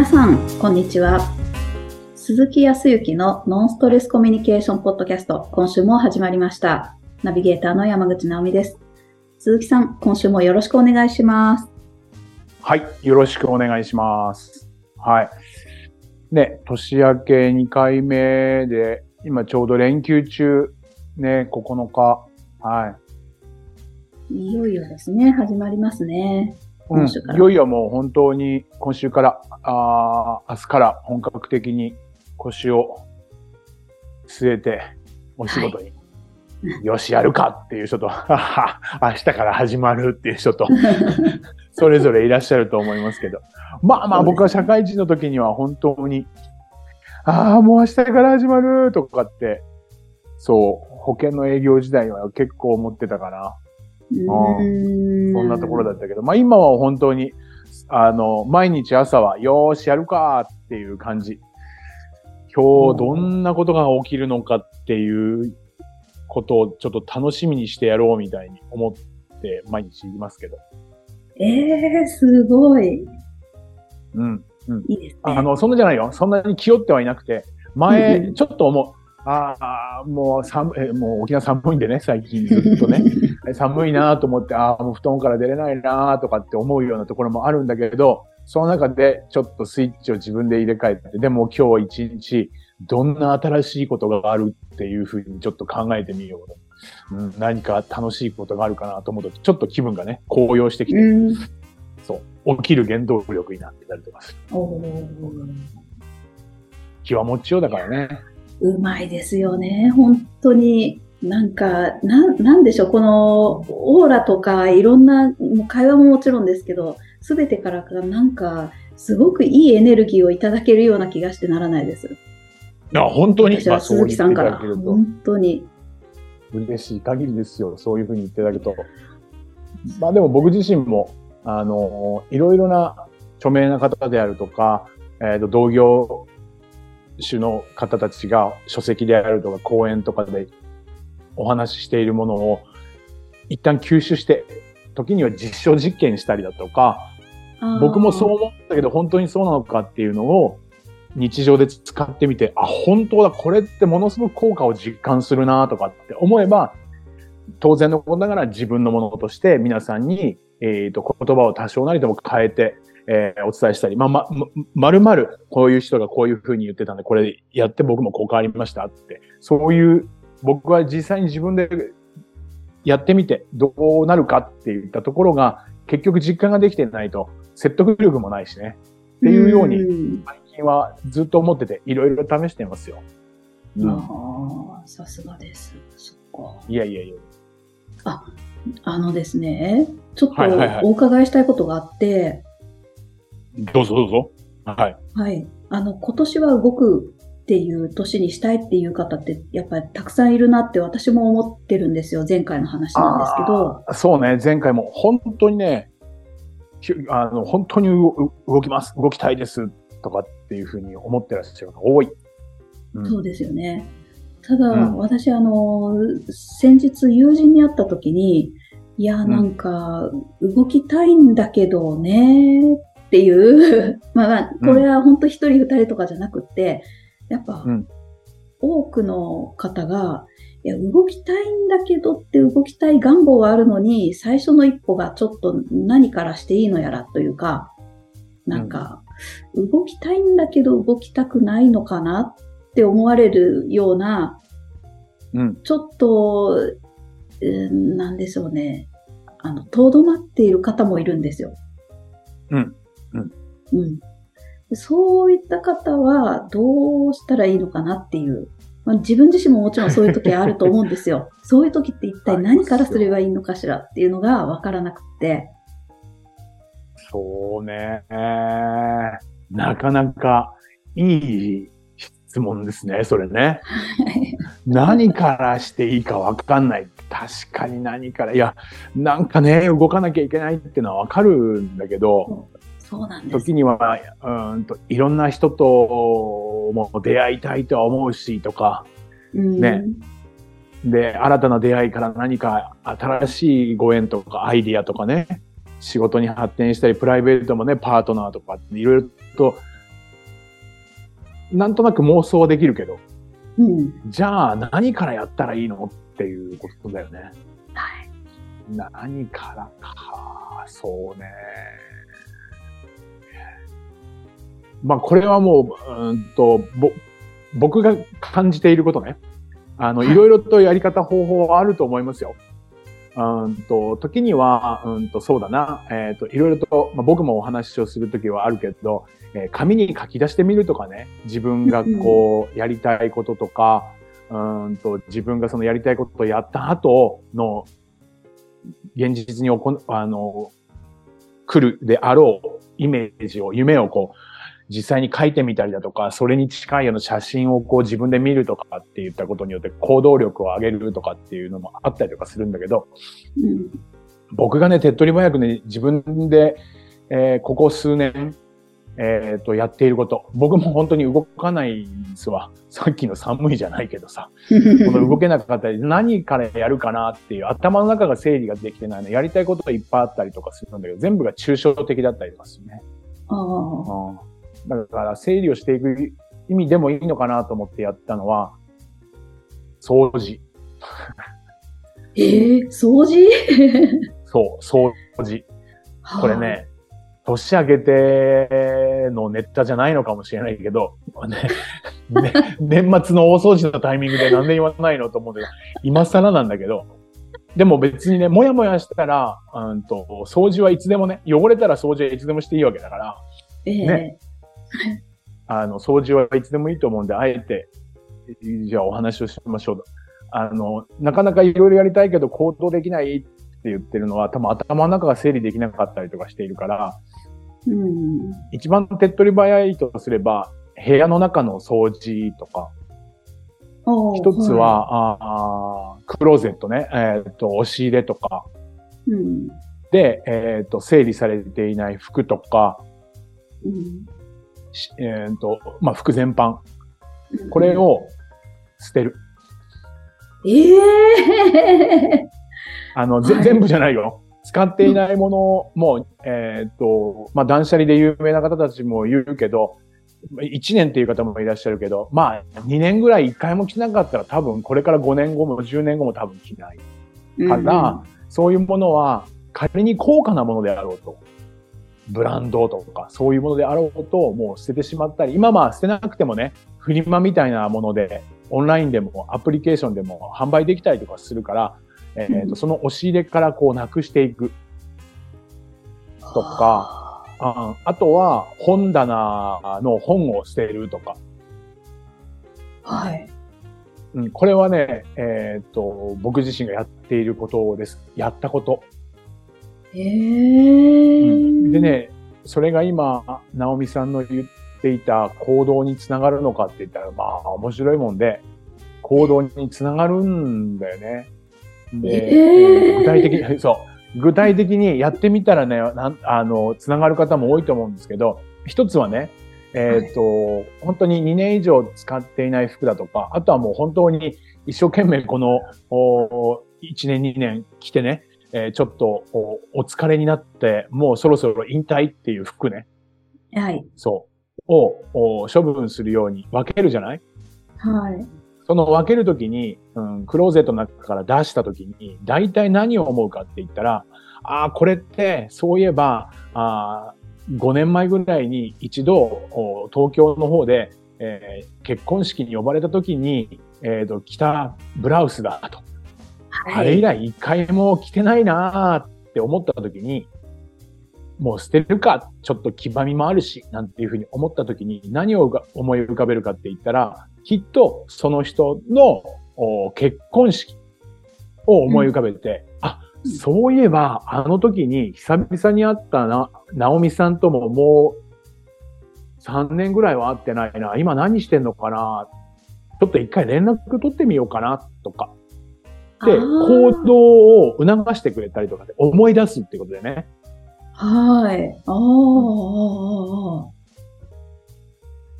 皆さん、こんにちは。鈴木康之のノンストレスコミュニケーションポッドキャスト、今週も始まりました。ナビゲーターの山口直美です。鈴木さん、今週もよろしくお願いします。はい。よろしくお願いします。はい。ね、年明け2回目で、今ちょうど連休中、ね、9日。はい。いよいよですね、始まりますね。うん、いよいよもう本当に今週から、あー明日から本格的に腰を据えて、お仕事に、よし、やるかっていう人と、はは明日から始まるっていう人と、それぞれいらっしゃると思いますけど。まあまあ僕は社会人の時には本当に、ああ、もう明日から始まるとかって、そう、保険の営業時代は結構思ってたかな。うーんそんなところだったけど、まあ今は本当に、あの、毎日朝は、よーし、やるかっていう感じ。今日どんなことが起きるのかっていうことをちょっと楽しみにしてやろうみたいに思って毎日言いますけど。ええー、すごい。うん。いいですね。あの、そんなじゃないよ。そんなに気負ってはいなくて、うん前、うんちょっと思う。ああ、もう寒い、えもう沖縄寒いんでね、最近ずっとね。寒いなと思って、ああ、もう布団から出れないなとかって思うようなところもあるんだけど、その中でちょっとスイッチを自分で入れ替えて、でも今日一日、どんな新しいことがあるっていうふうにちょっと考えてみようと。うん、何か楽しいことがあるかなと思うと、ちょっと気分がね、高揚してきて、うん。そう、起きる原動力になってたりとかする。気は持ちようだからね。うまいですよね。本当に。なんか、なん、なんでしょう。この、オーラとか、いろんな、もう会話ももちろんですけど、すべてからか、なんか、すごくいいエネルギーをいただけるような気がしてならないです。いや、本当に、私は鈴木さんから。本当に。嬉しい限りですよ。そういうふうに言っていただくと。まあでも僕自身も、あの、いろいろな著名な方であるとか、えっ、と、同業種の方たちが書籍であるとか講演とかでお話ししているものを一旦吸収して、時には実証実験したりだとか、僕もそう思ったけど本当にそうなのかっていうのを日常で使ってみて、あ、本当だ、これってものすごく効果を実感するなとかって思えば、当然のことながら自分のものとして皆さんに、えっ、と、言葉を多少なりとも変えて、えーお伝えしたり、まあ、ま、ま、まるまるこういう人がこういうふうに言ってたんで、これやって僕もこう変わりましたって、そういう、僕は実際に自分でやってみてどうなるかっていったところが、結局実感ができてないと説得力もないしね。っていうようにん最近はずっと思ってて、いろいろ試してますよ。うん。ああ、さすがです。そっか。いやいやいや。あのですね、ちょっとはいはいはいお伺いしたいことがあって、どうぞどうぞ。はい。はい。あの、今年は動くっていう年にしたいっていう方って、やっぱりたくさんいるなって私も思ってるんですよ。前回の話なんですけど。そうね、前回も本当にね、ひあの本当に動動きます、動きたいですとかっていうふうに思ってらっしゃる方が多い。うんそうですよね。ただ、うん私、あの、先日友人に会った時に、いや、なんか、動きたいんだけどね、っていう、まあまあ、これは本当一人二人とかじゃなくって、やっぱ、うん多くの方が、いや、動きたいんだけどって動きたい願望はあるのに、最初の一歩がちょっと何からしていいのやらというか、なんか、動きたいんだけど動きたくないのかなって思われるような、うん。ちょっと、うんなんでしょうね。あの、とどまっている方もいるんですよ。うん。うん。うん。そういった方はどうしたらいいのかなっていう。まあ、自分自身ももちろんそういう時あると思うんですよ。そういう時って一体何からすればいいのかしらっていうのがわからなくて。そうね。なかなかいい質問ですね、それね。何からしていいかわかんない。確かに何から。いや、なんかね、動かなきゃいけないっていうのはわかるんだけど、そうなんです。時には、うーんと、いろんな人とも出会いたいとは思うし、とか、うんねで、新たな出会いから何か新しいご縁とかアイディアとかね、仕事に発展したり、プライベートもね、パートナーとか、いろいろとなんとなく妄想はできるけど、うん。じゃあ何からやったらいいのっていうことだよね。はい。何からか、そうね。まあこれはもう、うーんと、ぼ、僕が感じていることね。あの、はいいろいろとやり方方法はあると思いますよ。うーんと、時には、うんと、そうだな、えっ、と、いろいろと、まあ、僕もお話をするときはあるけど、えー紙に書き出してみるとかね、自分がこう、やりたいこととか、うーんと、自分がそのやりたいことをやった後の、現実に起こ、あの、来るであろうイメージを、夢をこう、実際に書いてみたりだとか、それに近いような写真をこう自分で見るとかって言ったことによって行動力を上げるとかっていうのもあったりとかするんだけど、うん。僕がね、手っ取り早くね、自分で、えーここ数年、えっ、と、やっていること。僕も本当に動かないんですわ。さっきの寒いじゃないけどさ。この動けなかったり、何からやるかなっていう、頭の中が整理ができてないの。やりたいことがいっぱいあったりとかするんだけど、全部が抽象的だったりとかするね。ああ。うん。だから、整理をしていく意味でもいいのかなと思ってやったのは、掃除。ええ掃除？そう、掃除。これ。ね、年明けてのネタじゃないのかもしれないけど、ねね年末の大掃除のタイミングでなんで言わないのと思うけど、今更なんだけど、でも別にね、もやもやしたら、うんと、掃除はいつでもね、汚れたら掃除はいつでもしていいわけだから、ええねあの、掃除はいつでもいいと思うんで、あえて、じゃあお話をしましょうと。あの、なかなかいろいろやりたいけど行動できないって言ってるのは、多分頭の中が整理できなかったりとかしているから、うん。一番手っ取り早いとすれば、部屋の中の掃除とか、ああ一つは、あークローゼットね、えっ、と、押し入れとか、いうん。で、えっ、と、整理されていない服とか、うんしえっ、と、まあ、服全般。これ。を捨てる。ええあの、ぜはい全部じゃないよ。使っていないものも、えっ、と、まあ、断捨離で有名な方たちも言うけど、1年っていう方もいらっしゃるけど、まあ、2年ぐらい1回も着なかったら多分これから5年後も10年後も多分着ない。から、そういうものは仮に高価なものであろうと、ブランドとかそういうものであろうと、もう捨ててしまったり、今まあ捨てなくてもね、フリマみたいなもので、オンラインでもアプリケーションでも販売できたりとかするから、えーうんとその押し入れからこうなくしていくとか、ああとは本棚の本を捨てるとか、はい。うん、これはね、えっ、と、僕自身がやっていることです。やったこと。ええで。ね、それが今、ナオミさんの言っていた行動につながるのかって言ったら、まあ、面白いもんで、行動につながるんだよね。で、えーえー具体的に、そう、具体的にやってみたらね、なんあの、つながる方も多いと思うんですけど、一つはね、えっ、と、本当に2年以上使っていない服だとか、あとはもう本当に一生懸命このお1年2年着てね、えーちょっとおお疲れになって、もうそろそろ引退っていう服ね、はい。そう、をお処分するように分けるじゃない？はい。その分けるときに、うん、クローゼットの中から出したときに、大体何を思うかって言ったら、ああ、これって、そういえば、あー5年前ぐらいに一度、お東京の方で、えー結婚式に呼ばれたときに、えーと、着たブラウスだと。あれ以来一回も着てないなーって思ったときに、もう捨てるか、ちょっと黄ばみもあるし、なんていうふうに思ったときに何をが思い浮かべるかって言ったら、きっとその人のお結婚式を思い浮かべて、あ、そういえばあの時に久々に会ったな、ナオミさんとももう3年ぐらいは会ってないな、今何してんのかな、ちょっと一回連絡取ってみようかな、とか。で、行動を促してくれたりとかで思い出すってことでね。はい。ああ、ああ、ああ。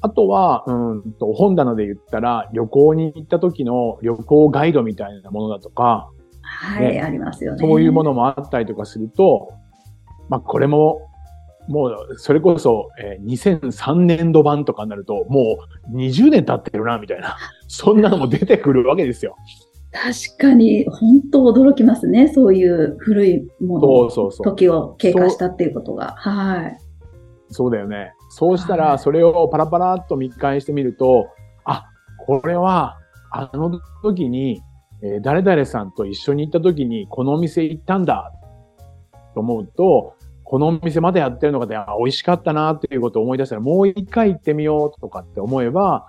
あとは、うんと、本棚で言ったら、旅行に行った時の旅行ガイドみたいなものだとか、はい、ねありますよね。そういうものもあったりとかすると、まあ、これも、もう、それこそ、えー2003年度版とかになると、もう20年経ってるな、みたいな。そんなのも出てくるわけですよ。確かに、本当驚きますね。そういう古いもの、そうそう。時を経過したっていうことが。はい。そうだよね。そうしたら、はいそれをパラパラっと見返してみると、あ、これは、あの時に、えー誰々さんと一緒に行った時に、このお店行ったんだ、と思うと、このお店まだやってるのかで、あ美味しかったなっていうことを思い出したら、もう一回行ってみようとかって思えば、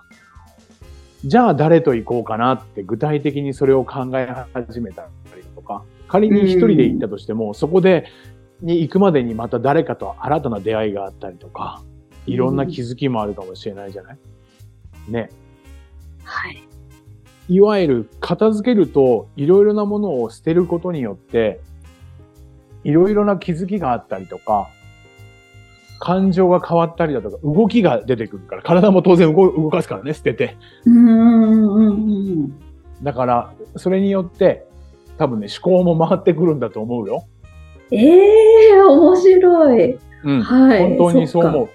じゃあ誰と行こうかなって具体的にそれを考え始めたりとか、仮に一人で行ったとしても、そこで、に行くまでにまた誰かと新たな出会いがあったりとか、いろんな気づきもあるかもしれないじゃない、ね。はい。いわゆる片付けるといろいろなものを捨てることによって、いろいろな気づきがあったりとか、感情が変わったりだとか、動きが出てくるから、体も当然動動かすからね、捨てて。うんうんうんうん。だから、それによって、多分ね、思考も回ってくるんだと思うよ。ええ面白い。うん。はい。本当にそう思う。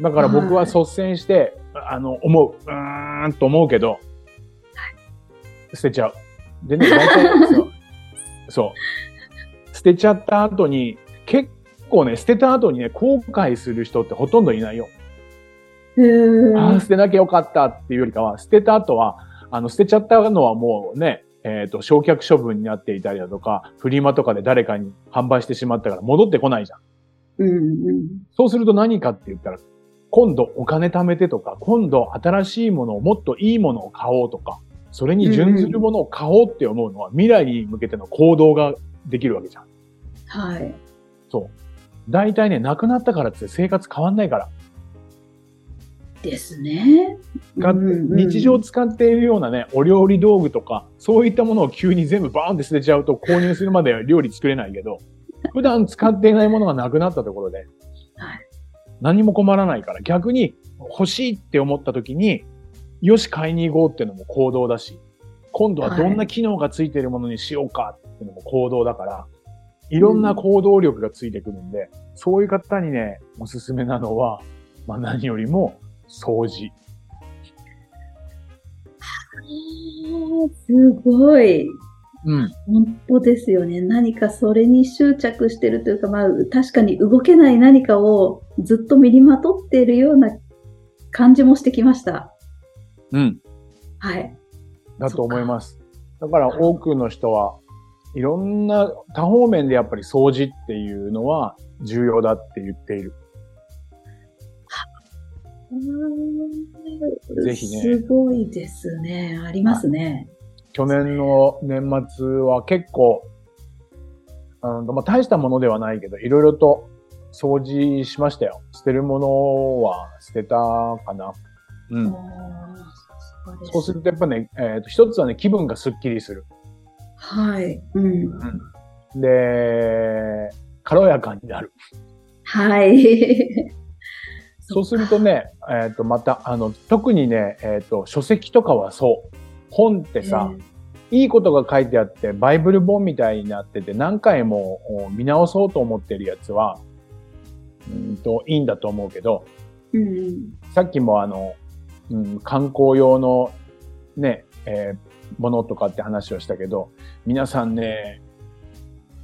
う。だから僕は率先して、あの、思う。うーんと思うけど、捨てちゃう。でね、大体そう。そう。捨てちゃった後に、結構ね、捨てた後にね、後悔する人ってほとんどいないよ。ああ、捨てなきゃよかったっていうよりかは、捨てた後は、あの、捨てちゃったのはもうね、えっ、と、焼却処分になっていたりだとか、フリマとかで誰かに販売してしまったから戻ってこないじゃん。うんうん。そうすると何かって言ったら、今度お金貯めてとか、今度新しいものをもっといいものを買おうとか、それに準ずるものを買おうって思うのは未来に向けての行動ができるわけじゃん。はい。そう。大体ね、亡くなったからって生活変わんないから。ですね。がうんうん日常使っているようなね、お料理道具とか、そういったものを急に全部バーンって捨てちゃうと購入するまでは料理作れないけど、普段使っていないものがなくなったところで、はい何も困らないから、逆に欲しいって思った時に、よし買いに行こうっていうのも行動だし、今度はどんな機能がついているものにしようかっていうのも行動だから、いろんな行動力がついてくるんで、そういう方にね、おすすめなのは、まあ何よりも掃除。すごい。うん。本当ですよね。何かそれに執着してるというか、まあ、確かに動けない何かをずっと身にまとっているような感じもしてきました。うん。はい。だと思います。だから多くの人はいろんな多方面でやっぱり掃除っていうのは重要だって言っている。ぜひねすごいですね。ありますね。去年の年末は結構、うんまあ、大したものではないけど、いろいろと掃除しましたよ。捨てるものは捨てたかな。うん。そうするとやっぱね、えっ、と、一つはね、気分がスッキリする。はい。うん。で、軽やかになる。はい。そうするとね、えっ、と、また、あの、特にね、えっ、と、書籍とかはそう。本ってさ、いいことが書いてあって、バイブル本みたいになってて、何回もお見直そうと思ってるやつは、うんと、いいんだと思うけど、うんうん。さっきもあの、うん、観光用のね、えーものとかって話をしたけど、皆さんね、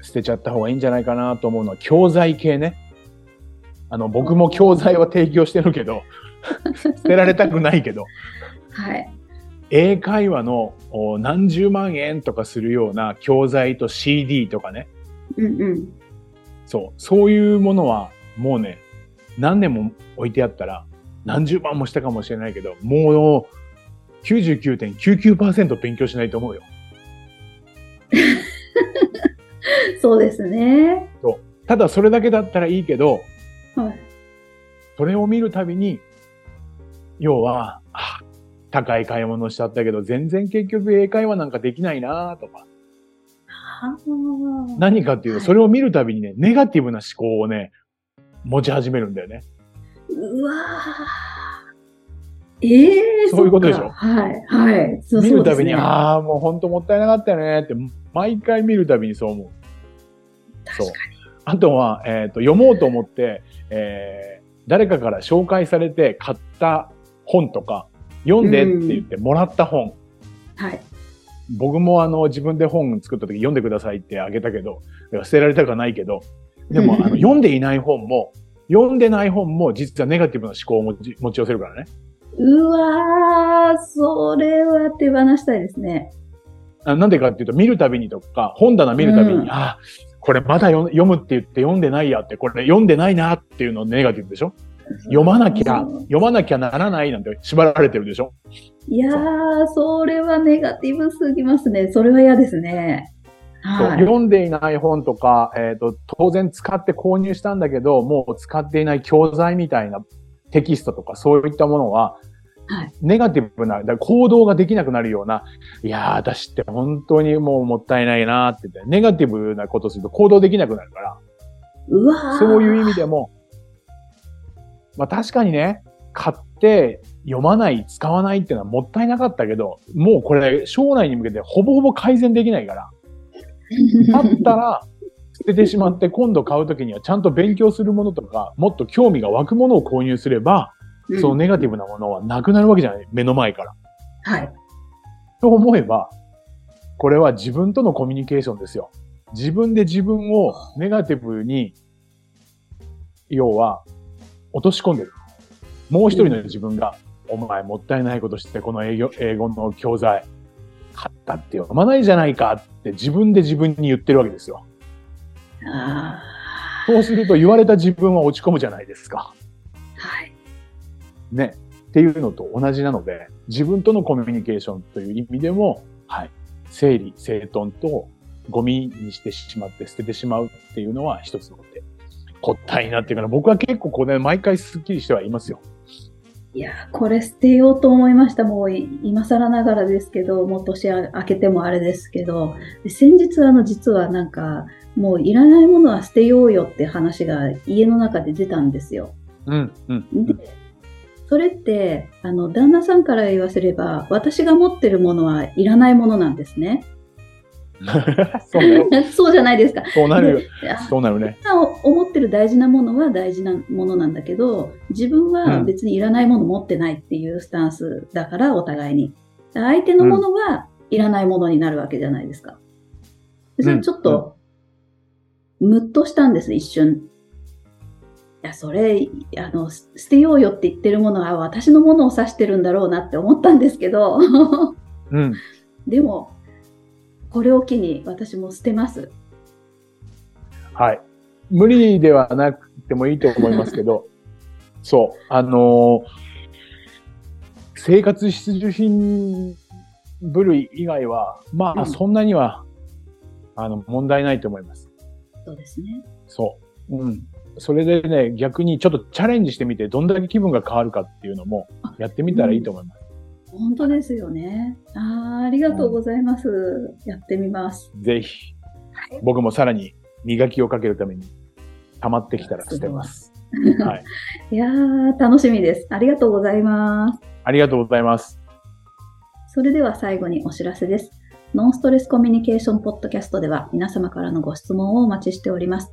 捨てちゃった方がいいんじゃないかなと思うのは教材系ね。あの、僕も教材は提供してるけど、捨てられたくないけど、はい。英会話のお何十万円とかするような教材と CD とかね。うんうん。そう。そういうものはもうね、何年も置いてあったら何十万もしたかもしれないけど、もう99.99%勉強しないと思うよ。そうですね。ただそれだけだったらいいけど、はい。それを見るたびに、要は、あ高い買い物しちゃったけど、全然結局英会話なんかできないなとか。何かっていうと、はいそれを見るたびにね、ネガティブな思考をね、持ち始めるんだよね。うわーええそういうことでしょ？はい。はい。そう見るたびに、ああ、もう本当もったいなかったよねって、毎回見るたびにそう思う。確かあとは、えっ、と、読もうと思って、えー誰かから紹介されて買った本とか、読んでって言ってもらった本。はい。僕もあの、自分で本作った時読んでくださいってあげたけど、捨てられたくはないけど、でも、あの、読んでいない本も、読んでない本も実はネガティブな思考を持ち持ち寄せるからね。うわー、それは手放したいですね。あなんでかっていうと、見るたびにとか、本棚見るたびに、うんああ、これまだ読読むって言って読んでないやって、これ読んでないなっていうのネガティブでしょ？読まなきゃ、うん読まなきゃならないなんて縛られてるでしょ？いやー、それはネガティブすぎますね。それは嫌ですね。はい。読んでいない本とか、えっ、と、当然使って購入したんだけど、もう使っていない教材みたいなテキストとかそういったものは、はいネガティブな、だ行動ができなくなるような、いやー、私って本当にもうもったいないなーって言って、ネガティブなことすると行動できなくなるから、うわー。そういう意味でも、まあ確かにね、買って読まない、使わないっていうのはもったいなかったけど、もうこれ将来に向けてほぼほぼ改善できないから、だったら、捨ててしまって今度買うときにはちゃんと勉強するものとか、もっと興味が湧くものを購入すれば、うんそのネガティブなものはなくなるわけじゃない目の前から。はい。と思えば、これは自分とのコミュニケーションですよ。自分で自分をネガティブに、要は、落とし込んでる。もう一人の自分が、お前もったいないことして、この英語英語の教材、買ったって読まないじゃないかって自分で自分に言ってるわけですよ。あそうすると言われた自分は落ち込むじゃないですか。ーはい。ね。っていうのと同じなので、自分とのコミュニケーションという意味でも、はい。整理、整頓とゴミにしてしまって捨ててしまうっていうのは一つの手。答えになっていうから、僕は結構これ、毎回スッキリしてはいますよ。いやー、これ捨てようと思いました。もうい今更ながらですけど、もう年明けてもあれですけど、で先日あの実はなんか、もういらないものは捨てようよって話が家の中で出たんですよ。うん、うん。で、それって、あの、旦那さんから言わせれば、私が持ってるものはいらないものなんですね。そうじゃないですか。そうなるそうなるね。今思ってる大事なものは大事なものなんだけど、自分は別にいらないもの持ってないっていうスタンスだから、お互いに。相手のものはいらないものになるわけじゃないですか。でそれちょっと、ムッとしたんです、一瞬。いや、それ、あの、す捨てようよって言ってるものは私のものを指してるんだろうなって思ったんですけど、うん。でも、これを機に私も捨てます。はい。無理ではなくてもいいと思いますけど、そう。あのー生活必需品部類以外は、まあ、うんそんなには、あの、問題ないと思います。そうですね。そう。うん。それ本当ですよね。ああ、ありがとうございます。やってみます。ぜひ、僕もさらに磨きをかけるために、溜まってきたら捨てます。はい。いやー、楽しみです。ありがとうございます。ありがとうございます。それでは最後にお知らせです。ノンストレスコミュニケーションポッドキャストでは皆様からのご質問をお待ちしております。